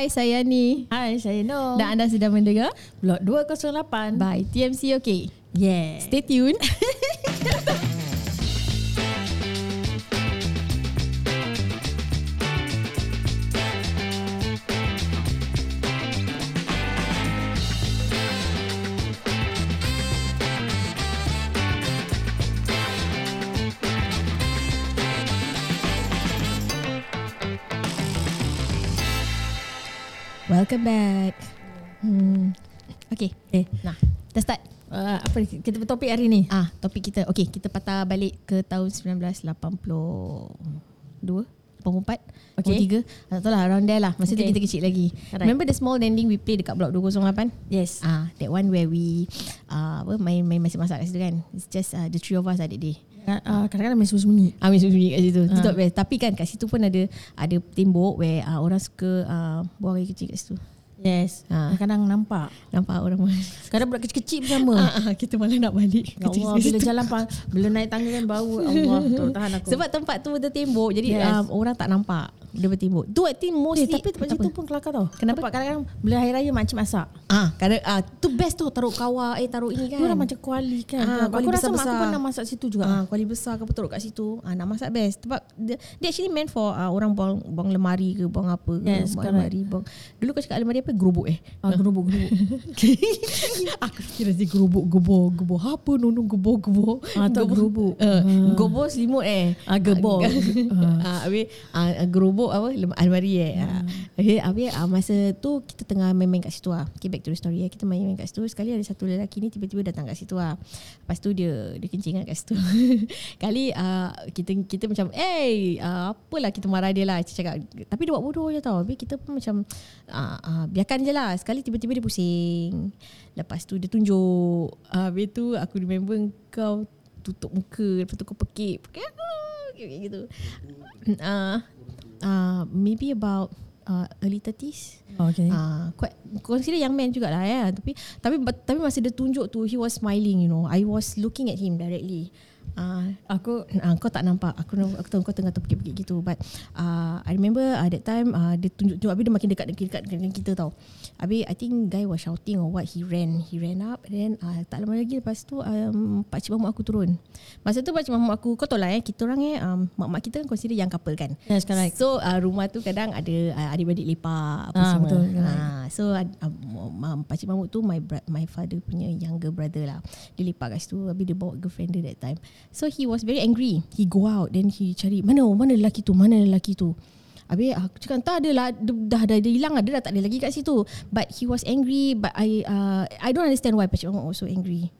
Hai, saya ni. Hai, saya Noh. Dan anda sedang mendengar Blok 208. by TMC OK. Yeah. Stay tuned. Welcome back. Hmm. Okay. Eh, Nah, kita start. uh, apa kita bertopik hari ni? Ah, topik kita. Okay, kita patah balik ke tahun 1982. 84 Okay. 83 Tak tahu lah around there lah Masa Okay. tu kita kecil lagi Alright. Remember the small landing We play dekat blok 208 Yes. Ah, That one where we uh, apa Main main masak-masak kat situ kan It's just uh, the three of us that day Uh, kadang-kadang main sembunyi-sembunyi. Ah, main sembunyi kat situ Itu Ah. tak best Tapi kan kat situ pun ada Ada tembok Where uh, orang suka uh, Buang air kecil kat situ Yes. Ah. Kadang-kadang nampak. Nampak orang Kadang budak kecil-kecil bersama. ah, ah, Kita malah nak balik Ya Allah, bila jalan pa- bila naik tangga kan bau Allah tak tahan aku. Sebab tempat tu ada tembok Jadi Yes. um, orang tak nampak Dia bertembok Tu I think eh, mostly tapi tempat situ pun kelakar tau. Kenapa? Tempat kadang-kadang bila hari raya makcik masak. Ah, kadang ah tu best tu taruh kawah eh taruh ini kan. Orang macam kuali kan. Ah, aku kuali rasa mak aku pernah masak situ juga. Ah, kuali besar ke taruh kat situ. Ah, nak masak best. Sebab dia, dia actually meant for uh, orang buang buang lemari ke buang apa ke. Yes, buang correct. lemari buang. Dulu kau cakap lemari apa? Gerobok eh. Ah, gerubuk-gerubuk. Aku kira si gerobok gebor gebor apa nunung gebor gebor. Ah, gerobok. Uh, Gebor selimut eh. Ah, gebor. Ah, habis ah, gerobok apa lem- almari eh. Ah. Habis, habis ah, masa tu kita tengah main-main kat situ ah. Okay, back to the story eh. Kita main-main kat situ. Sekali ada satu lelaki ni tiba-tiba datang kat situ ah. Lepas tu dia dia kencing kat situ. Kali ah, kita kita macam eh ah, apalah kita marah dia lah. Kita cakap tapi dia buat bodoh je tau. Habis kita pun macam ah, ah, biarkan je lah. Sekali tiba-tiba dia pusing. Lepas tu dia tunjuk. Ah, habis tu aku remember kau tutup muka lepas tu kau pekik pekik ah, kayak gitu uh, uh, maybe about uh, early 30s Okay. uh, quite consider young man jugalah ya. Tapi tapi tapi masa dia tunjuk tu he was smiling you know. I was looking at him directly. Uh, Aku uh, kau tak nampak. Aku aku tahu kau tengah terpekik-pekik gitu. But uh, I remember uh, that time uh, dia tunjuk-tunjuk habis dia makin dekat dekat dengan kita tau habis I think guy was shouting or what he ran. He ran up and then uh, tak lama lagi lepas tu um, pakcik mamak aku turun. Masa tu pakcik mamak aku kau tahu lah eh kita orang eh um, mak-mak kita kan consider young couple kan? Yes, correct. so uh, rumah tu kadang ada uh, adik-beradik lepak apa Ah, semua. betul, uh, so uh, uh, pakcik mamuk tu my my father punya younger brother lah. Dia lepak kat situ habis dia bawa girlfriend dia that time. So he was very angry. He go out then he cari mana mana lelaki tu? Mana lelaki tu Habis aku cakap tak ada lah Dia dah, dah, dah hilang lah Dia dah tak ada lagi kat situ But he was angry But I uh, I don't understand why Pakcik Mamak was so angry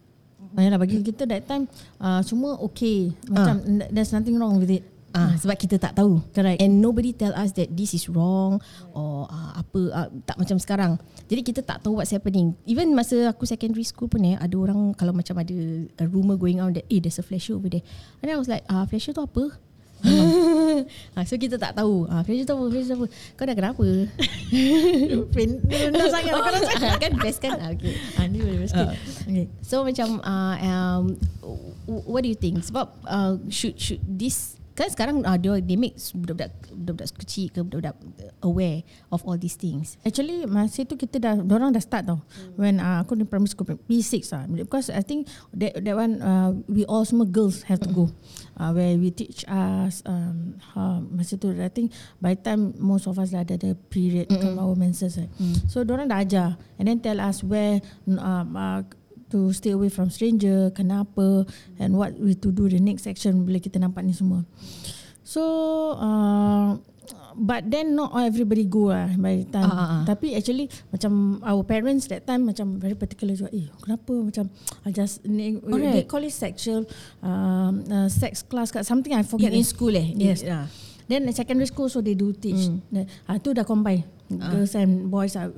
Yalah bagi kita that time uh, semua okay. Macam there's nothing wrong with it. Ah, sebab kita tak tahu. Correct. And nobody tell us that this is wrong or uh, apa uh, tak macam sekarang. Jadi kita tak tahu what's happening. Even masa aku secondary school pun eh ada orang kalau macam ada a rumor going on that eh there's a flasher over there. And I was like, ah flasher tu apa? ah, so kita tak tahu. Ah flasher tu apa? Flasher tu apa? Kau dah kenapa? Pen rendah sangat oh, kan best kan? Ah, okay. Ah, ni boleh sikit. Okay. So macam uh, um, what do you think? Sebab uh, should should this kan sekarang uh, dia they make budak-budak budak-budak kecil ke budak-budak aware of all these things. Actually masa tu kita dah orang dah start tau. When uh, aku di primary school P6 lah. Because I think that that one uh, we all semua girls have to go. Uh, where we teach us um, how, masa tu I think by time most of us dah ada the period mm our menses right. So orang dah ajar and then tell us where uh, uh, to stay away from stranger, kenapa and what we to do the next section bila kita nampak ni semua. So uh, but then not all everybody go lah by the time. Ah, ah, ah. Tapi actually macam our parents that time macam very particular juga. Eh kenapa macam I just ni- Correct. they call it sexual um, uh, sex class kat something I forget. In, in eh. school eh? Yes. Yeah. Then in secondary school so they do teach. Mm. Ah tu dah combine. Girls and boys are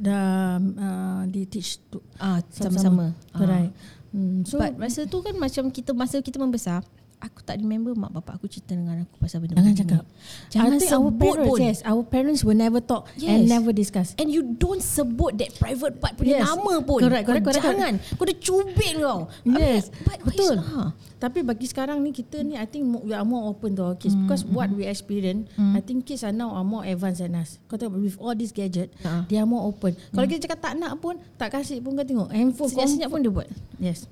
dah uh, they teach to Ah, sama-sama. Correct. Hmm, so But masa tu kan macam kita masa kita membesar aku tak remember mak bapak aku cerita dengan aku pasal benda Jangan ni. cakap. Jangan I think our sebut parents, pun. yes, our parents will never talk and Yes. never discuss. And you don't sebut that private part punya Yes. nama pun. Correct, correct, correct, Jangan. Kau dah cubit kau. Yes, but betul. Ha. Tapi bagi sekarang ni kita ni I think we are more open to our kids Hmm, because what we experience I think kids are now are more advanced than us. Kau tengok with all this gadget Ha. they are more open. Kalau kita cakap tak nak pun tak kasih pun kau tengok handphone Senyap-senyap pun dia buat. Yes.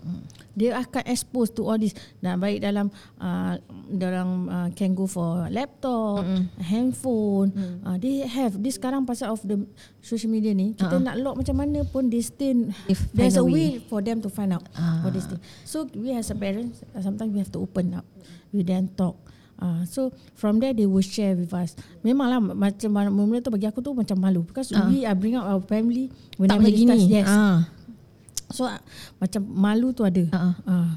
Dia akan expose to all this. Dan baik dalam uh, orang uh, can go for laptop, handphone. Uh, they have this sekarang pasal of the social media ni, kita nak lock macam mana pun they still find there's a way. way for them to find out all this thing. So we as a parents uh, sometimes we have to open up with them talk. Uh, so from there they will share with us. Memanglah macam mana tu bagi aku tu macam malu because we are bring up our family Tak macam discuss, gini. yes. Ah. So uh, macam malu tu ada. Ah, Uh,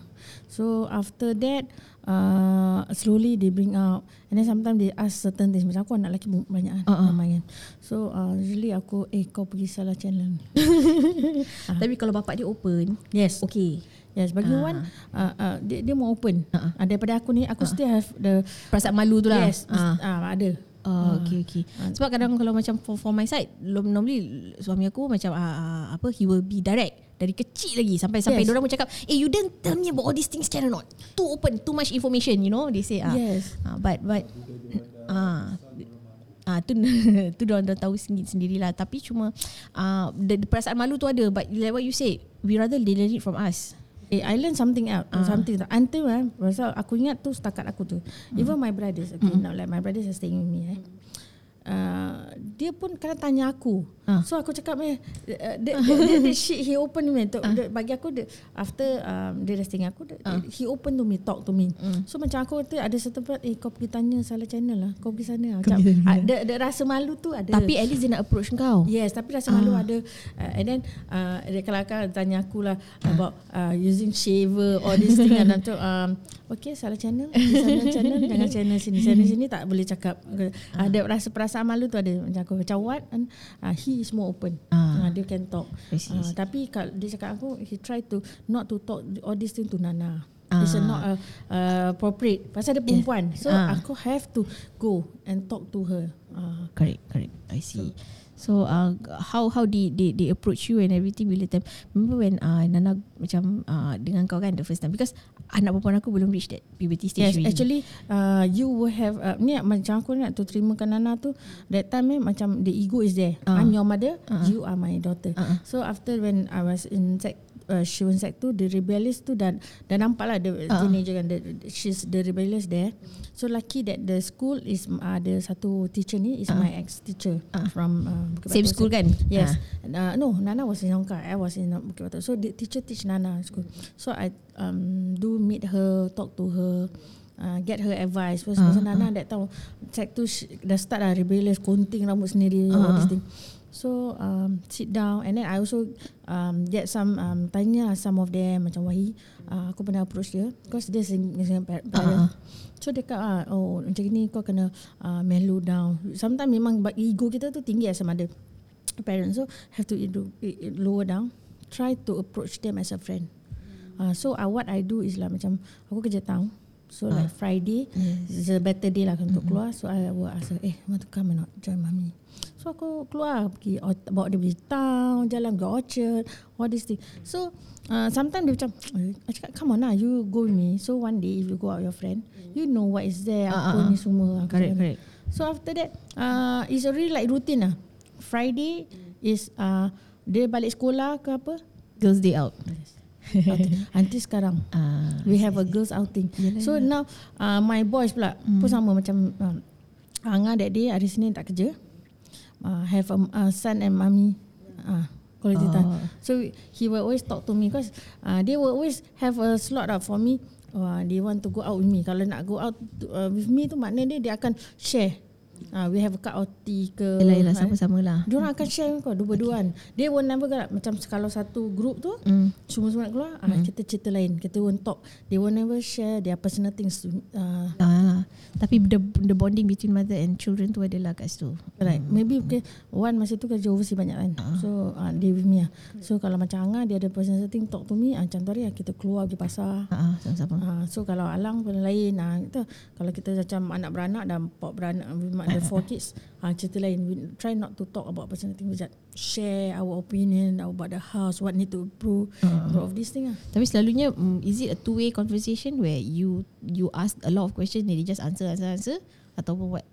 so after that uh, slowly they bring out and then sometimes they ask certain things macam aku anak lelaki banyak kan ah. ramai kan. So uh, usually aku eh kau pergi salah channel. Tapi kalau bapak dia open, Yes. okay. Yes, bagi Ah. Wan uh, uh, dia dia mau open. Ah, Uh, daripada aku ni aku still have the Perasaan malu tu lah. Yes, Ah. uh, ada. Oh, okay, okay. Sebab kadang kalau macam for, for my side, normally suami aku macam uh, uh, apa, he will be direct dari kecil lagi sampai sampai Yes. yes. orang pun cakap, eh you didn't tell me about all these things can or not? Too open, too much information, you know? They say ah. Yes. Uh, but but ah Ah tu tu dia orang tahu sendiri sendirilah tapi cuma ah the, the perasaan malu tu ada but like what you say we rather they learn it from us. Eh, I learn something out, Ah. something until eh, pasal aku ingat tu setakat aku tu. Even my brothers, okay, Mm. not like my brothers are staying with me. Eh. Uh, dia pun kadang tanya aku. Ah. So aku cakap eh, uh, the, the, the, the shit he open to me. To, Ah. the, bagi aku the, after um, dia dah aku, the, he open to me, talk to me. Mm. So macam aku kata ada satu part, eh kau pergi tanya salah channel lah. Kau pergi sana. Macam, ah, the, the rasa malu tu ada. Tapi at least dia nak approach kau. Yes, tapi rasa malu ada. Uh, and then uh, dia kalau kan tanya aku lah about uh, using shaver all this thing and tu um, okay salah channel, salah channel jangan channel sini, channel sini tak boleh cakap. Ada rasa perasaan malu tu ada macam aku macam what and uh, he is more open. Ah. Uh, dia can talk. Uh, tapi kalau dia cakap aku he try to not to talk all this thing to Nana. It's Ah. not uh, uh, appropriate Pasal dia perempuan So Ah. aku have to Go And talk to her uh, Correct, correct. I see. So uh, how how they, they they approach you and everything bila time remember when uh, Nana macam uh, dengan kau kan the first time because anak perempuan aku belum reach that puberty stage Yes, really. actually uh, you will have uh, ni macam aku nak tu terimakan Nana tu that time eh macam the ego is there. Ah. I'm your mother, Ah. you are my daughter. Ah. So after when I was in sec uh, she was sec tu the rebellious tu dan dah nampak lah the Ah. teenager kan the, she's the rebellious there. So lucky that the school is uh, ada satu teacher ni is Ah. my ex teacher Ah. from uh, Bukit same school kan? Yes. Ah. Uh, no, Nana was in Hong. I was in uh, Bukit Batok. So the teacher teach Nana school. So I um, do meet her, talk to her, uh, get her advice. Ah, uh, Nana that time, check tu dah start lah rebellious, konting rambut sendiri, all Ah, this thing. So um, sit down and then I also um, get some um, tanya some of them macam Wahi. Uh, aku pernah approach dia. Because dia sing- dengan par- Ah, parents. So dia kata ah, oh macam ni kau kena uh, mellow down. Sometimes memang ego kita tu tinggi as a mother parents. So have to lower down. Try to approach them as a friend. Uh, so uh, what I do is lah macam aku kerja town. So Ah. like Friday is a better day lah untuk keluar. So I will ask her eh want to come or not? Join mommy so aku keluar pergi bawa dia pergi town jalan ke Orchard all this thing so uh, sometimes dia macam eh, I cakap come on lah you go with me. So one day if you go out with your friend you know what is there Ah, apa ah, ni ah. semua Aku Correct, correct. So after that uh, It's already like routine lah. Friday is uh, Dia balik sekolah ke apa? Girls day out. Until sekarang. Ah. We have a girls outing. Yalah, So now uh, My boys pula Pun sama macam um, Anga that day Hari Senin tak kerja uh, Have a uh, son and mommy uh, Quality Oh. time So he will always talk to me Because uh, They will always have a slot lah for me. Uh, They want to go out with me. Kalau nak go out to, uh, with me tu Maknanya dia, dia akan share uh, we have a cup of tea ke. Yelah, yelah, kan. sama-sama lah. Diorang akan share kau dua-dua kan. They will never get macam kalau satu group tu Mm. semua-semua nak keluar, ah, kita cerita lain. Kita will talk. They will never share their personal things. to- Uh, Ah, tapi the the bonding between mother and children tu adalah kat situ. Right. Maybe okay, one masa tu kerja overseas banyak kan. So uh, dia with me lah. So kalau macam Angah dia ada personal thing talk to me, uh, macam tu hari lah, kita keluar pergi pasar. Ha ah, sama-sama. Uh, so kalau Alang pun lain uh, kita, Kalau kita macam anak beranak Dan empat beranak Ada four kids uh, Cerita lain We try not to talk about personal thing We just share our opinion About the house What need to improve uh. All of these thing lah Tapi selalunya mm, is it a two way conversation where you you ask a lot of questions and they just answer answer answer ataupun what?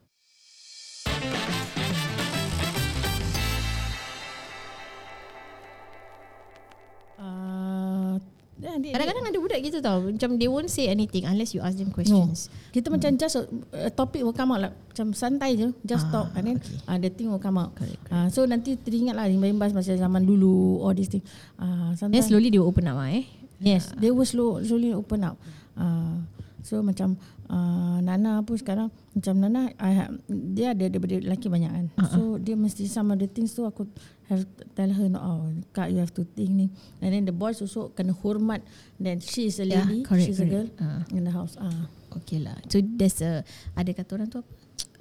Dia, Kadang-kadang ada budak gitu tau. Macam they won't say anything Unless you ask them questions. Kita macam just a, a topic will come out like, Macam santai je Just Ah, talk And then okay. uh, the thing will come out. Correct, uh, So nanti teringat lah Imbas-imbas masa zaman dulu All these thing. Uh, Then slowly they will open up lah eh? Yes, they will slow, slowly open up. Uh, so macam uh, Nana pun sekarang macam Nana I have, dia ada daripada lelaki banyak kan. Uh-huh. So dia mesti some of the things tu aku have to tell her no, oh, kak you have to think ni. And then the boys also kena hormat that she is a Yeah, lady, correct, she's a girl correct. Ah. in the house. Ah. Okay lah So there's a Ada kata orang tu apa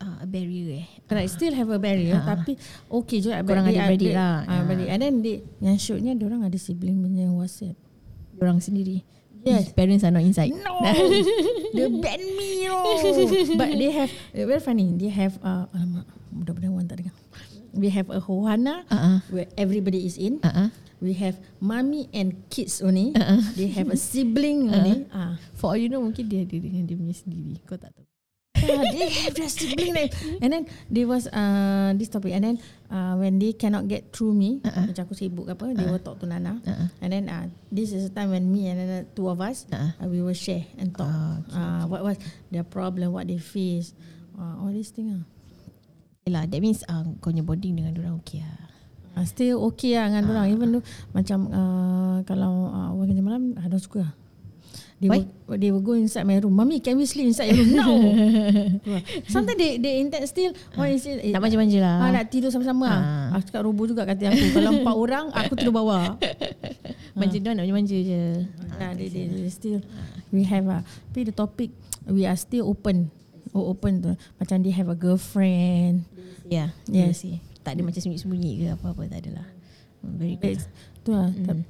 uh, A barrier eh Correct, still have a barrier Ah. tapi okay je Korang ada beradik lah. Ah, Ah. beradik. And then they, yang syuknya orang ada sibling punya WhatsApp. Orang sendiri Yes. Parents are not inside No, they ban me. But they have uh, very funny. They have uh, alamak, mudah-mudahan Wan tak dengar. We have a Hohana uh-uh. where everybody is in. Uh-uh. We have mommy and kids only. Uh-uh. They have a sibling only. Ah, For all you know Mungkin dia ada dengan dia punya sendiri Kau tak tahu uh, they have their sibling. Like, and then there was uh, this topic. And then uh, when they cannot get through me, Uh-uh. macam aku sibuk apa, they will talk to Nana. uh-uh. And then uh, this is the time when me and another two of us, Uh-uh. uh, we will share and talk. Ah, okay, uh, what was their problem, what they face, uh, all these things. Uh. Okay lah That means uh, Kau punya bonding dengan orang okay lah Uh, still okay lah dengan orang. Even though macam uh, kalau uh, orang kerja malam, don't suka lah. They Why? will, they will go inside my room. Mommy, can we sleep inside your room? No. Sometimes they they intend still. What is it? Nak manja-manja lah Ah, nak tidur sama-sama. Ah. Aku cakap robo juga kata aku. Kalau empat orang, aku tidur bawah. Manja dia nak manja je Ah, they, they, they still we have ah. Tapi the topic we are still open. Oh, open tu. Macam they have a girlfriend. Yes. yes. sih. Tak ada macam sembunyi-sembunyi ke apa-apa Tak adalah Hmm, Very good It's, tu lah. Mm.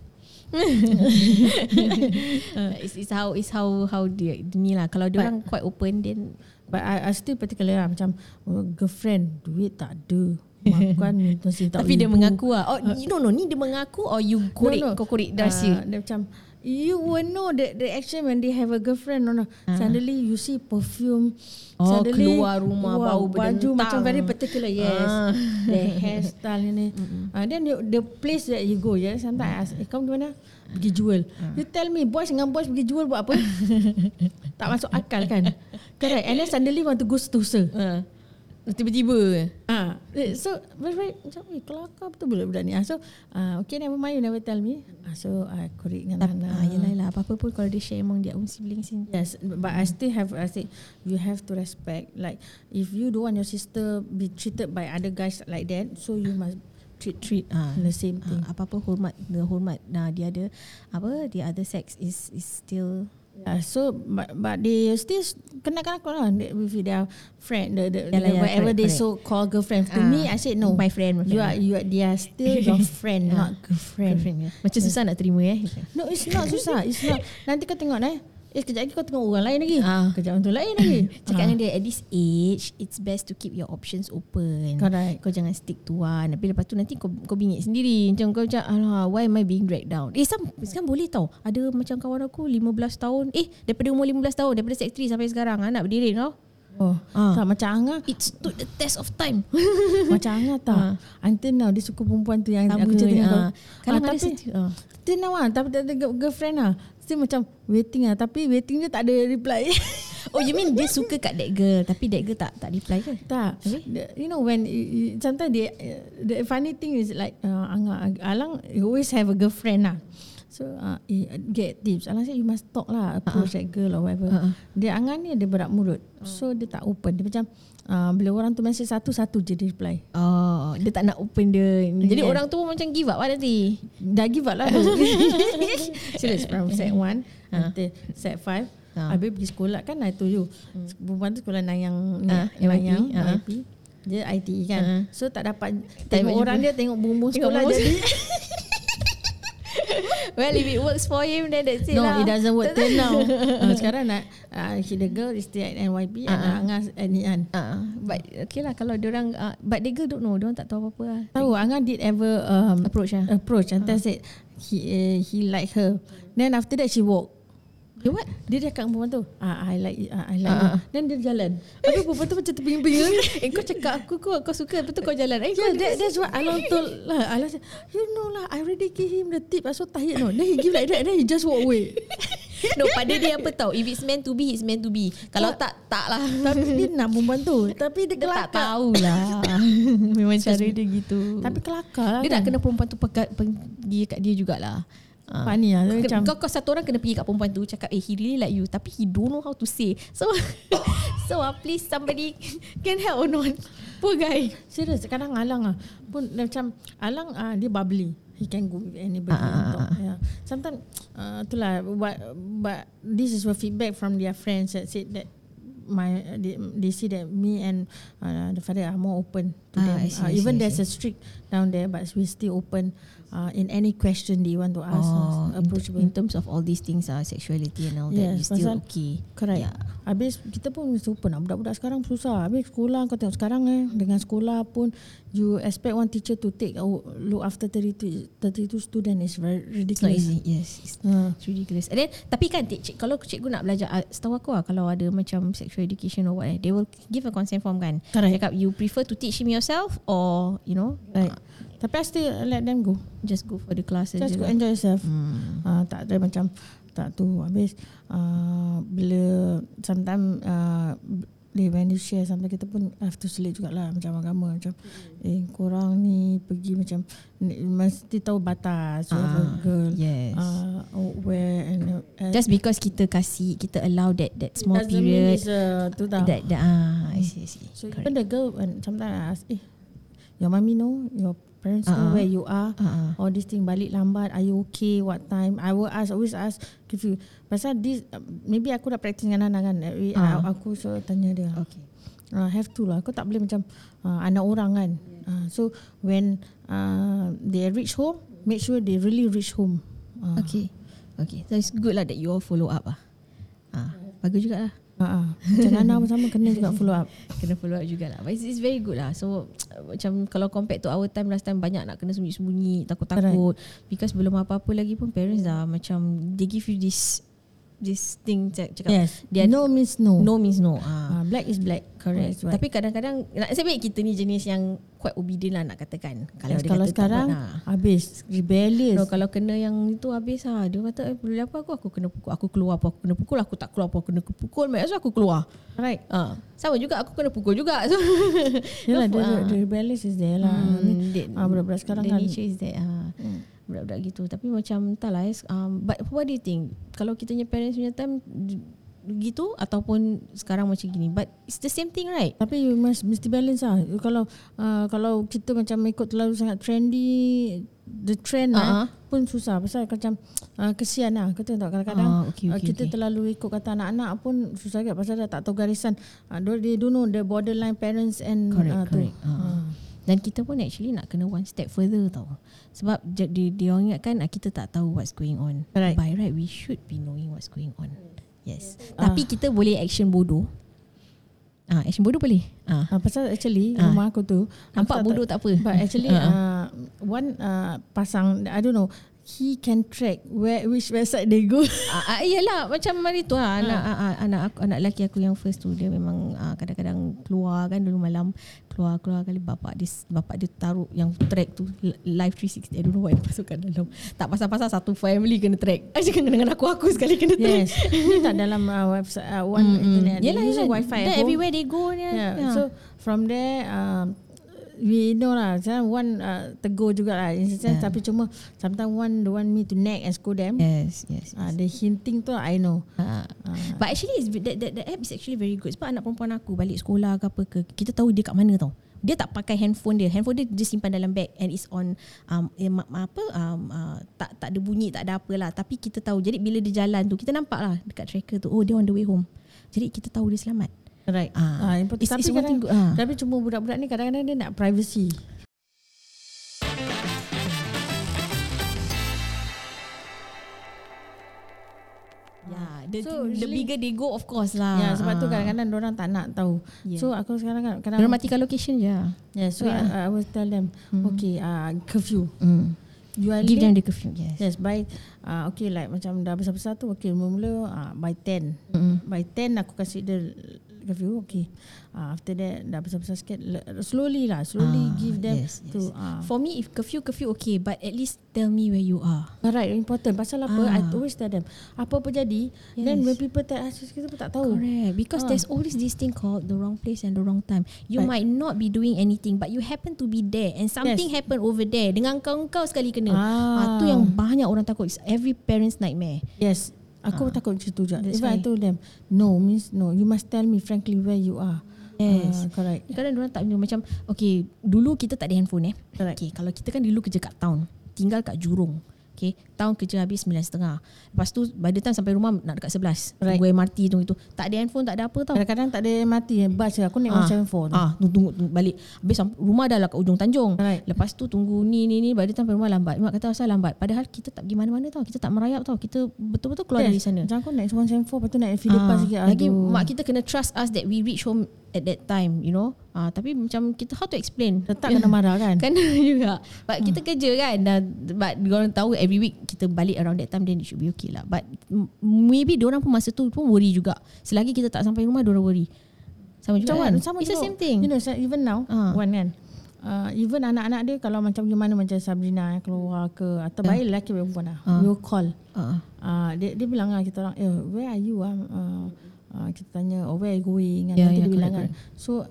It's, it's how it's how how dia ni lah kalau dia orang quite open then But I, I still particular lah. Macam oh, girlfriend, duit tak ada. Makan tak tapi dia ibu. mengaku lah oh you no no ni dia mengaku or you korek no. kau korek Ah, rahsia dia macam you will know the the action when they have a girlfriend no, no. Suddenly you see perfume. Oh, suddenly keluar rumah, wow, bau baju macam very particular yes. Ah. the hairstyle ini. Uh, then the, the place that you go yeah sometimes I ask eh kamu gimana? Pergi jual you tell me boys dengan boys pergi jual buat apa? Tak masuk akal kan? Correct. And then suddenly want to go stooser uh, tiba-tiba Ah, eh, so very very macam eh kelakar betul budak-budak ni. Ah, so ah okay never mind you never tell me. Ah, so I korek dengan tapi Nana. ah, yelah yelah apa-apa pun kalau dia share among their own siblings ni Yes, but I still have I say you have to respect. Like if you don't want your sister be treated by other guys like that, so you must treat treat Ah. the same thing. uh, apa-apa hormat the hormat nah dia ada apa the other sex is is still Yeah, so but but they still kenal-kenal lah they- with their friend, the, the, Yalah, the yalah, whatever correct, they correct. so call girlfriend. To Ah, me, I said no. my friend, my You friend. are you are they are still your friend, Ah. not girlfriend. girlfriend ya. Macam susah nak terima eh. No, it's not susah. It's not. Nanti kau tengok eh. Eh, kejap lagi kau tengok orang lain lagi. Ah. Kejap orang tu lain lagi. Cakap Ah. dengan dia at this age it's best to keep your options open. Correct. Kau jangan stick to one. Tapi lepas tu nanti kau kau bingit sendiri. Macam kau macam alah why am I being dragged down? Eh sam sekarang boleh tau. Ada macam kawan aku 15 tahun. Eh daripada umur 15 tahun daripada sek 3 sampai sekarang anak berdiri tau. Oh, Ah. tak macam Angah. It stood the test of time. macam Angah tak. Ah. Until now dia suka perempuan tu yang Sama, aku cerita kau. ah. Kadang Ah, ada tapi now lah. Tapi ada girl- girlfriend lah. Still macam waiting lah. Tapi waiting dia tak ada reply. Oh you mean dia suka kat that girl tapi that girl tak tak reply ke? tak. The- You know when sometimes they, the funny thing is like uh, Alang always have a girlfriend lah. So uh, eh, get tips. Alang said you must talk lah, approach that girl or whatever. Uh-uh. Dia angan ni dia berat mulut. So dia tak open. Dia macam uh, bila orang tu message satu-satu je dia reply. Oh, dia tak nak open dia. Jadi Yeah. orang tu pun macam give up lah nanti. Dah give up lah. Serious from set 1 until set 5. Ha. Habis pergi sekolah kan I told you. Perempuan tu sekolah Nanyang Ah, NYP, Nanyang ah. NYP. Dia ITE kan. Ah. So tak dapat Tak tengok dapat orang jumpa. dia tengok bumbung Tengok sekolah bumbung jadi. Well, if it works for him, then that's it No, lah. it doesn't work till now. uh, sekarang nak uh, the girl is still at NYP and Ah. Angas at Nian. Uh, but okay lah kalau orang uh, but the girl don't know, dia tak tahu apa-apa lah. Tahu Angan did ever um, Approach lah. approach and uh. said he uh, he like her. Then after that she walk. You what? Dia dah kat perempuan tu ah, I like uh, I like Ah, you. ah. Then dia jalan Habis perempuan tu macam terpinga-pinga eh kau cakap aku kau, kau suka Lepas tu kau jalan Eh Yeah, kau that, that's what Alang told lah. Alang said, you know lah, I already give him the tip. I so tired no. Then he give like that, then he just walk away. No pada dia apa tau If it's meant to be It's meant to be Kalau tak Tak lah Tapi dia nak perempuan tu. Tapi dia Dia tak kelakar. tahulah Memang cara dia gitu Tapi kelakar lah Dia kan. nak kena perempuan tu pergi kat dia jugalah Ah. Funny lah. Dia Macam, kau, kau satu orang kena pergi kat perempuan tu Cakap eh he really like you Tapi he don't know how to say So So uh, please somebody Can help or not Poor guy serius. Kadang Alang lah. Pun macam, Alang ah dia bubbly. He can go with anybody. And talk. Yeah. Sometimes, uh, itulah. But, but this is what feedback from their friends that said that my they, they see that me and uh, the father are more open to Ah, them. See, uh, see, even I there's see. a strict down there, but we still open uh, in any question they want to ask. Oh, uh, in, approachable. in terms of all these things uh, Sexuality and all that Yes, You still okay Correct. Yeah. Habis kita pun mesti open lah. Budak-budak sekarang susah. Habis sekolah kau tengok sekarang eh. Dengan sekolah pun you expect one teacher to take oh, look after 32, 32 student is very It's not ridiculous. easy Yes It's Uh, It's ridiculous. And then tapi kan cik, kalau cikgu nak belajar uh, setahu aku lah kalau ada macam sexual education or what eh, they will give a consent form kan. Correct. Cakap you prefer to teach him yourself or you know right. Tapi I still let them go. just go for the classes. Just go lah. enjoy yourself. Hmm. Uh, tak ada macam tak tu. Habis uh, bila sometimes uh, they when you share something kita pun have to select jugalah macam agama macam eh korang ni pergi macam ni, mesti tahu batas a Ah, girl yes. uh, where and, and Just because kita kasih kita allow that that small period it's uh, tu tau. that, that ah I see I see. so Correct. even the girl when sometimes I ask eh your mommy know your parents know Ah, ah. where you are ah. all this thing balik lambat are you okay what time I will ask always ask if you pasal this uh, maybe aku dah practice dengan Nana kan Every- Ah. uh, aku so tanya dia Okay. uh, have to lah kau tak boleh macam uh, anak orang kan uh, so when uh, they reach home make sure they really reach home uh, Okay. Okay. So it's good lah that you all follow up ah. Ah, bagus juga macam Nana pun sama kena juga follow up. Kena follow up jugalah. But it's, it's very good lah. So Macam Kalau compared to our time Last time banyak nak kena sembunyi-sembunyi Takut-takut. Because belum apa-apa lagi pun Parents dah macam They give you this This thing cak- Cakap. Yes. Dia no means no, No means no. Ah. Uh, black is black. Correct. Right. Tapi kadang-kadang nak Sebab kita ni jenis yang Quite obedient lah nak katakan. Kalau yes, dia kalau kata sekarang tak buat, ah. habis. Rebellious. No, kalau kena yang itu habis lah. Dia kata eh, boleh apa aku? Aku kena pukul Aku keluar apa Aku kena pukul? Aku tak keluar apa Aku kena pukul. Maksud aku keluar. Right. Ah. Sama juga aku kena pukul juga. So, Yalah, No, the, ah. the rebellious is there lah. I mean, Hmm, ah, budak-budak sekarang the kan. nature is that ah, Hmm. Budak-budak gitu tapi macam entahlah eh, um, but what do you think kalau kita punya parents punya time gitu ataupun sekarang macam gini but it's the same thing right Tapi you must mesti balance lah. Kalau uh, kalau kita macam ikut terlalu sangat trendy, the trend Ah, ah. lah, pun susah. Pasal macam uh, kesian lah. Tengok tak kadang-kadang Ah, okay, uh, okay, kita okay. terlalu ikut kata anak-anak pun susah juga. Pasal dah tak tahu garisan. Uh, they don't know the borderline parents and Correct, uh, correct. tu. Ah. Uh. Dan kita pun actually nak kena one step further tau. Sebab dia, dia, dia orang ingatkan ah, kita tak tahu what's going on. Right. by right we should be knowing what's going on. Yes. Ah. tapi kita boleh action bodoh. Ah action bodoh boleh. Ah. Uh, pasal actually Ah. rumah aku tu nampak aku tak- bodoh tak apa. But actually, ah. uh, one uh, pasang, I don't know, he can track where which website they go. Ah, ah, iyalah macam hari tu lah anak ah, anak aku anak lelaki aku yang first tu dia memang ah, kadang-kadang keluar kan dulu malam keluar keluar kali bapak dia bapak dia taruh yang track tu li- live 360 I don't know what yang masukkan dalam tak pasal-pasal satu family kena track asyik kena dengan aku aku sekali kena track yes, ni tak dalam uh, website uh, one Mm, mm. internet. Using yelah. wifi Then everywhere they go ni Yeah. yeah. So from there, um, we know lah. Saya one uh, tegur juga lah. In sense, Yeah. Tapi cuma sometimes one don't want me to nag and scold them. Yes, yes. Ah, the hinting tu I know. Uh, but actually is that, that, that app is actually very good sebab anak perempuan aku balik sekolah ke apa ke kita tahu dia kat mana tau dia tak pakai handphone dia handphone dia dia simpan dalam bag and it's on um, eh, apa um, uh, tak tak ada bunyi tak ada apa lah tapi kita tahu jadi bila dia jalan tu kita nampak lah dekat tracker tu oh dia on the way home jadi kita tahu dia selamat Right. Ah, Ah, important. it's- tapi it's kadang, good, ah. tapi cuma budak-budak ni kadang-kadang dia nak privacy. yeah the, So, the bigger they go of course lah Ya, sebab tu Ah. kadang-kadang orang tak nak tahu. Yeah. So aku sekarang kan kadang Diorang matikan location je Yeah, so I, I will tell them, okay, uh, curfew. mm. You are give late. them the curfew yes Yes, by uh, okay like macam dah besar-besar tu okay mula-mula uh, by 10. Mm. By 10 aku consider curfew okay. Uh, after that dah besar-besar sikit slowly lah, slowly Ah, give them yes, yes. to uh, For me, if curfew, curfew okay. But at least tell me where you are. Right, important. Pasal apa? I Ah. always tell them. Apa-apa jadi, then Yes. when people tell us, kita pun tak tahu. Correct. Because Ah. there's always this thing called the wrong place and the wrong time. You Right. might not be doing anything, but you happen to be there and something Yes. happen over there. Dengan kau kau sekali kena. Ah. Ah. tu yang banyak orang takut. It's every parent's nightmare. Yes. Aku takut macam tu je. That's Even I told them, no means no. You must tell me frankly where you are. Yes. Ah, correct. Kadang orang tak macam okay, dulu kita tak ada handphone eh. Correct. Okay, kalau kita kan dulu kerja kat town, tinggal kat Jurong. Okay, town kerja habis 9.30. Lepas tu by the time sampai rumah nak dekat 11. Right. Tunggu MRT tunggu itu. Tak ada handphone, tak ada apa tau. Kadang-kadang tak ada mati bus je. Aku naik Ah, 174 tu. Ah, tunggu, tunggu, tunggu balik. Habis sampai- rumah dah lah kat ujung Tanjung. Right. Lepas tu tunggu ni ni ni balik sampai rumah lambat. Mak kata asal lambat. Padahal kita tak pergi mana-mana tau. Kita tak merayap tau. Kita betul-betul keluar dari sana. Macam aku naik 174 lepas tu naik Philippa Ah, sikit. lagi Aduh. mak kita kena trust us that we reach home at that time, you know. Ah, tapi macam kita how to explain? Tetap kena marah kan? Kan juga. But kita kerja kan dan but orang tahu every week kita balik around that time then it should be okay lah. But maybe orang pun masa tu pun worry juga. Selagi kita tak sampai rumah orang worry. Sama juga kan? Sama It's the juga. same thing. You know, even now, Ah. Wan kan. Uh, even anak-anak dia kalau macam gimana macam Sabrina keluar ke atau baik lelaki perempuan lah. Ah. We will call. Ah. Uh, dia, dia bilang lah kita orang, eh, where are you? Ah? Uh, uh, kita tanya, oh, where are you going? And Yeah, nanti yeah, dia bilang kan. So,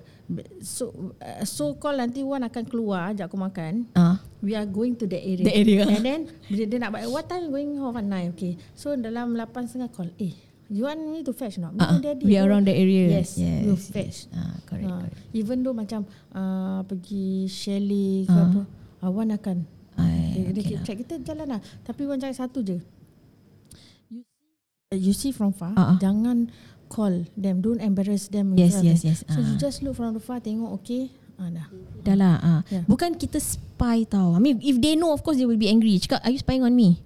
so, uh, so call nanti Wan akan keluar, ajak aku makan. Ah. We are going to the area. The area. And then, bila dia nak what time going home at night? Okay. So, dalam 8.30 call, eh, you want me to fetch not? Ah, No, daddy. we are around the area. Yes, we'll fetch. Ah, correct, Ah, correct. even though macam uh, pergi chalet ke Ah. apa, Awan akan Ay, dia okay keep lah. kita jalan lah. Tapi Wan cakap satu je. You, you see from far, Ah, ah. jangan call them, don't embarrass them. Yes, yes, them. yes. So you Ah. just look from the far, tengok okay, ah, dah. Dah lah. Ah. Yeah. Bukan kita spy tau. I mean, if they know, of course they will be angry. Cakap, are you spying on me?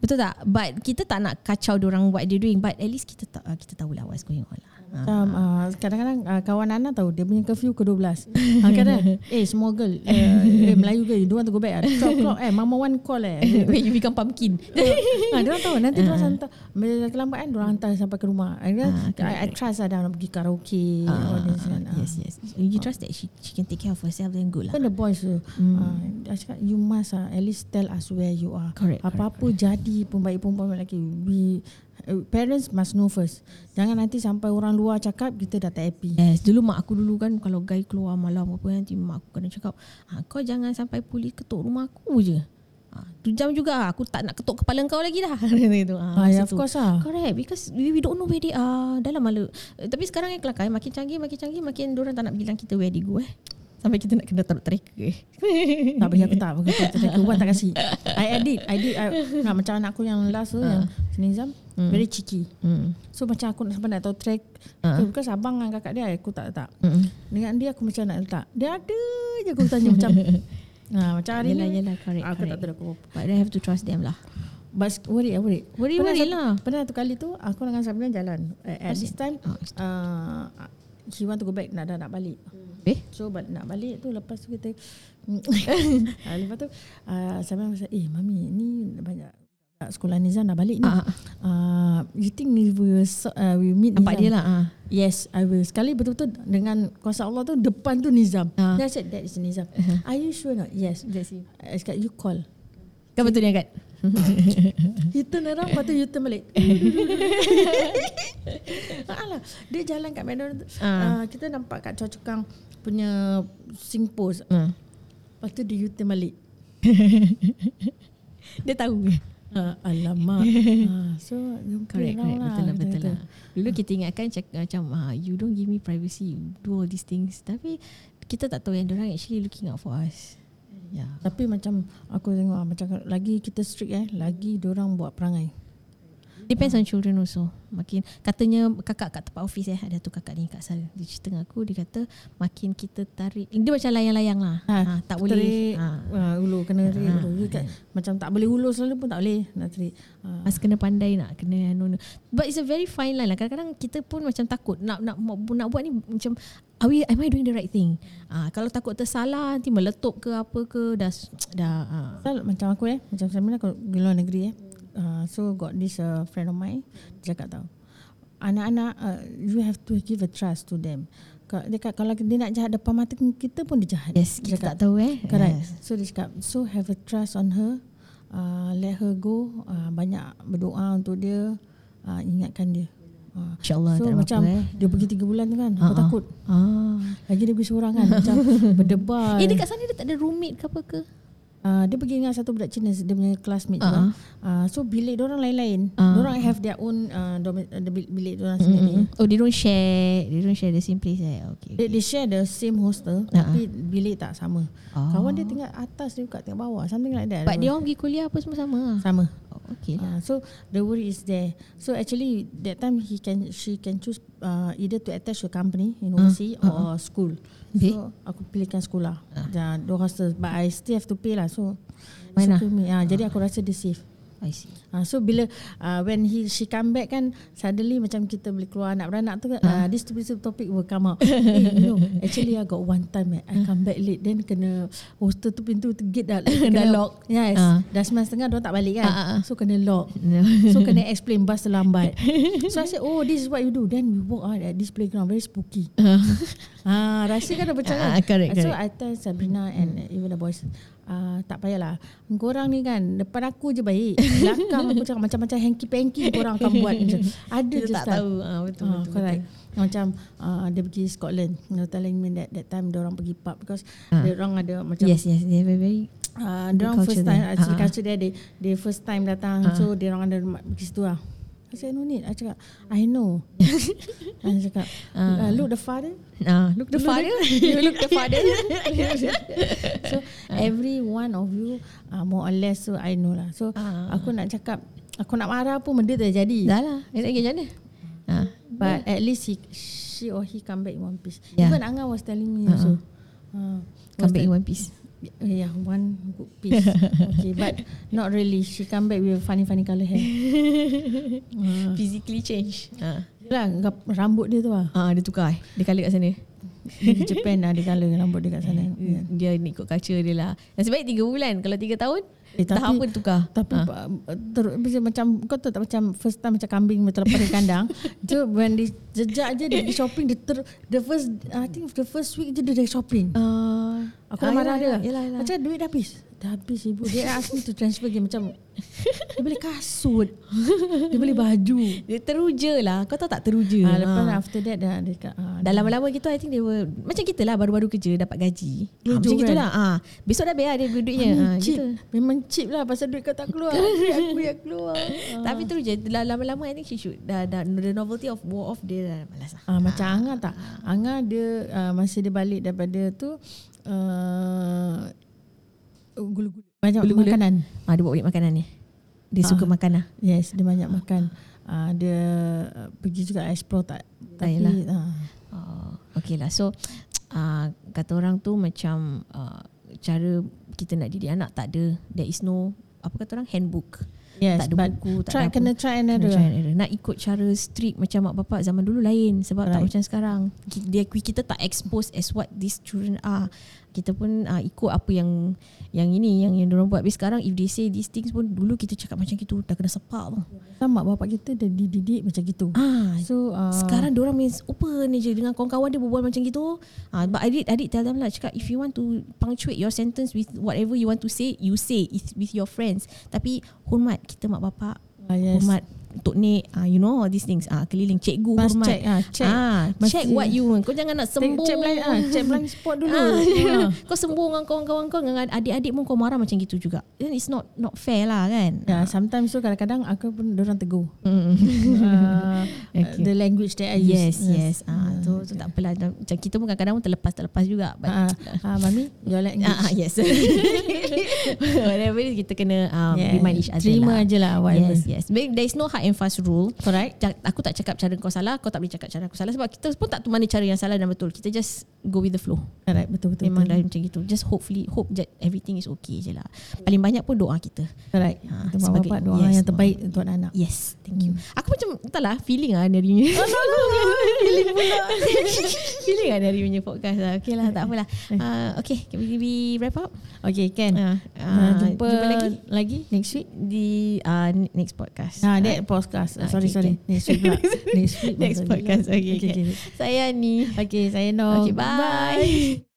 Betul tak? But kita tak nak kacau orang what they doing. But at least kita tak, uh, kita tahu lah what's going on lah. Ah. Macam uh, kadang-kadang uh, kawan Ana tahu dia punya curfew ke 12. ha, kadang eh small girl uh, eh, Melayu girl you don't want to go back ah. 12 o'clock eh mama one call eh. When you become pumpkin. ha, dia orang tahu nanti dia hantar bila kelambat kan dia orang hantar sampai ke rumah. I, Ah, I, I trust lah dia nak pergi karaoke all this kan. Ah. yes, yes. You trust that she she can take care of herself then good lah. Kan the boys tu hmm. uh, cakap you must uh, at least tell us where you are. Correct, Apa-apa jadi pun baik perempuan lelaki we uh, parents must know first. Jangan nanti sampai orang luar cakap kita dah tak happy. Yes, dulu mak aku dulu kan kalau guy keluar malam apa nanti mak aku kena cakap, ah, kau jangan sampai polis ketuk rumah aku je. Ah, tu jam juga aku tak nak ketuk kepala kau lagi dah. Gitu. Ah, Ah, of course lah. Correct because we, we don't know where they are dalam malu. Uh, tapi sekarang yang kelakar makin canggih makin canggih makin orang tak nak bilang kita where they go eh. Sampai kita nak kena taruh tracker. eh. Tak bagi aku tak Aku tak tak Wan tak kasi I edit I edit I, nah, Macam anak aku yang last tu Yang Senizam Very cheeky Hmm. So macam aku nak sampai nak tahu track Ah. uh. Because abang dengan kakak dia Aku tak letak Mm. Dengan dia aku macam nak letak Dia ada je aku tanya macam Nah, macam hari Yelah, ni yelah, correct, Aku tak correct. tahu aku But I have to trust them lah. But worry worry Worry, Pernah worry satu- lah. Pernah satu kali tu Aku dengan Sabrina jalan At this time Oh, uh, He want to go back Nak dah nak balik Eh? So bal- nak balik tu lepas tu kita uh, lepas tu uh, saya macam eh mami ni banyak sekolah Nizam dah balik ni. Ah. Uh, you think we will so- uh, we meet Nampak Nizam? dia lah. Ah. Yes, I will. Sekali betul-betul dengan kuasa Allah tu depan tu Nizam. Ah. Then I said that is Nizam. Are you sure not? Yes. That's it. I cakap you call. Kan betul dia kan? you turn around Lepas tu you turn balik Alah, Dia jalan kat McDonald Ah. uh. Kita nampak kat Choa Chu Kang Punya Sing post Hmm. Lepas tu dia you turn balik Dia tahu. uh, Alamak uh, So Correct, correct. Betul lah, betul kata-kata. lah. Dulu kita ingatkan macam ah, you don't give me privacy, you do all these things. Tapi kita tak tahu yang orang actually looking out for us. Yeah. Tapi macam Aku tengok ah, Macam lagi kita strict eh Lagi orang buat perangai Depends on children also. Makin katanya kakak kat tempat office eh ada tu kakak ni kat sal. Dia cerita dengan aku dia kata makin kita tarik dia macam layang-layang lah. Ha, ha, tak boleh. Tarik Ha. uh, Ulu kena tarik Ah. ulu. Kat, Macam tak boleh ulu selalu pun tak boleh Nak tarik uh, Mas kena pandai nak kena anu. But it's a very fine line lah. Kadang-kadang kita pun macam takut nak nak nak, nak buat ni macam are we am I doing the right thing? Ah kalau takut tersalah nanti meletup ke apa ke dah dah ah. Pasal macam aku eh Macam saya mana aku di luar negeri eh uh, So got this uh, friend of mine Dia cakap tau Anak-anak uh, You have to give a trust to them Dia cakap kalau dia nak jahat depan mata kita pun dia jahat Yes, Dia kita cakap, tak tahu eh. Correct Yes. So dia cakap So have a trust on her uh, Let her go uh, Banyak berdoa untuk dia uh, Ingatkan dia uh, InsyaAllah So macam apa eh. Dia pergi tiga bulan tu kan Aku Ah, ah. takut Ah. Lagi dia pergi seorang kan Macam berdebar Eh dekat sana dia tak ada roommate ke apa ke? Uh, dia pergi dengan satu budak Cina dia punya classmate Ah, uh-huh. uh, so bilik dia orang lain-lain. Ah. Uh. Orang have their own uh, domi- uh, the bil- bilik dia orang sendiri. Mm-hmm. Oh they don't share They don't share the same place eh Okay, They, okay. they share the same hostel Ah, tapi bilik tak sama. Ah. Kawan dia tinggal atas dia kat tinggal bawah something like that. But dia orang pergi kuliah apa semua sama sama. oh, Okay lah Uh, so the worry is there. So actually that time he can she can choose uh, either to attach to a company in overseas or school. Baik. So aku pilihkan sekolah. Dan dua hostel but I still have to pay lah. So Mana? with me. Ah, jadi aku rasa dia safe. I see Uh, so bila uh, when he she come back kan suddenly macam kita boleh keluar anak beranak tu kan uh, this stupid topic will come out. hey, you know, actually I got one time eh, I come back late then kena hostel tu pintu tu gate dah kena, lock. Yes. Ah. Dah sembilan setengah dia tak balik kan. Ah, ah, ah. So kena lock. So kena explain bus terlambat. so I said, oh this is what you do. Then we walk out at this playground very spooky. ah, rasa kan dah percaya. Ah, correct, So correct. I tell Sabrina and even the boys, uh, tak payahlah. Korang ni kan depan aku je baik. Belakang aku cakap macam-macam hanky-panky korang akan buat. Macam, ada Kita je tak style. tahu ah, Betul Ah, betul, correct. betul. Macam uh, dia pergi Scotland. Were telling me that that time dia orang pergi pub because Ah. dia orang ada macam Yes yes They a very uh, dia orang first time actually Ah. culture dia they, they first time datang Ah. so dia orang ada pergi situ lah. I said no need. I cakap I know. I cakap uh, look the father. ah, Look the father You look the father so every one of you uh, more or less so I know lah. So Ah. aku nak cakap aku nak marah pun benda dah jadi. Dah lah Dia nak pergi macam mana ah. But at least he she or he come back in one piece. Yeah. Even Anga was telling me Uh-uh. also. Uh, Come back in one piece Yeah, one good piece. okay, but not really. She come back with funny funny colour hair. uh, Physically change ah. lah, rambut dia tu lah. ah, Dia tukar eh Dia colour kat sana di Japan lah, dia colour rambut dia kat sana. Yeah. Dia ni ikut culture dia lah Nasib baik 3 bulan Kalau 3 tahun Eh, tapi- apa dia tukar Tapi Ah. ah. terus macam, kau tahu tak macam first time macam kambing terlepas dari kandang. so when dia jejak je dia pergi shopping dia ter, the first I think the first week je dia dah shopping. Ah, Aku ah, marah dia. yelah, yelah. Macam duit dah habis. Dah habis ibu. Dia ask me to transfer game macam dia beli kasut. dia beli baju. Dia teruja lah Kau tahu tak teruja Ah, lepas Ah. after that dah dia kat ah, Dah lama-lama gitu I think dia were, Macam kita lah Baru-baru kerja Dapat gaji ha, Macam kan? gitu lah ha, Besok dah bayar dia duitnya ha, Memang cheap. gitu. Memang cheap lah pasal duit kau tak keluar. aku yang keluar. Ah. Tapi terus je Lama-lama I think she should dah, dah, The novelty of war off Dia dah malas lah Ah, macam Anga tak? Anga dia uh, masa dia balik daripada tu uh, gulu-gulu banyak Gulu-gulu. makanan. ha, Dia buat balik makanan ni Dia suka Ah. makan lah Yes, dia banyak makan. Uh, dia pergi juga explore tak. Tapi Yalah. Okay lah So uh, Kata orang tu macam uh, Cara kita nak didik anak tak ada There is no Apa kata orang Handbook Yes, tak ada buku, tak try, ada apa. kena try and Kena try and error. Nak ikut cara strict macam mak bapak zaman dulu lain sebab right. tak macam sekarang. Dia kita tak expose as what these children are. Kita pun uh, ikut apa yang yang ini yang yang diorang buat. Tapi sekarang if they say these things pun dulu kita cakap macam gitu dah kena sepak tu. Sama mak bapak kita dah dididik macam gitu. Ah, So uh, sekarang diorang main open je dengan kawan-kawan dia berbual macam gitu. Ah, but I did, I did tell them lah cakap if you want to punctuate your sentence with whatever you want to say, you say it with your friends. Tapi hormat kita mak bapak, uh, yes. hormat Tok Nek, ah, you know all these things. Ah, keliling cikgu Must hormat. check, ah, check. Must- check what you want. Kau jangan nak sembung. check blind ah, check blind spot dulu. Ah, Ah. kau sembung dengan kawan-kawan kau dengan adik-adik pun kau marah macam gitu juga. Then it's not not fair lah kan. Ya, sometimes tu kadang-kadang aku pun orang tegur. Mm. uh, Okay. The language that I use. Yes, yes. Ah, tu, tu tak apalah. Macam kita pun kadang-kadang pun terlepas terlepas juga. But, Ah, ah, mami, your language. ah, yes. Whatever kita kena um, Yeah. remind each other Terima lah. aje lah, whatever. Yes, yes. There is no hard and fast rule. Correct. Aku tak cakap cara kau salah, kau tak boleh cakap cara aku salah sebab kita pun tak tahu mana cara yang salah dan betul. Kita just go with the flow. Correct, betul betul. Memang betul. dah macam gitu. Just hopefully hope that everything is okay je lah. Paling banyak pun doa kita. Kita mak sebagai- bapak doa yes, yang doa. terbaik untuk anak. Yes, thank you. Aku macam entahlah feeling ah dari ni. feeling pula. feeling ah dari punya podcast lah. Okay lah, tak apalah. Uh, okay, can we, we wrap up? Okay, can. Uh, Uh, jumpa, jumpa lagi lagi next week. di uh, next podcast. Ah, Uh, that podcast. Ah, sorry, okay, sorry. Next week pula. next week. next podcast. Okay, Okay, okay. Saya ni. Okay, saya Noh. Okay, bye.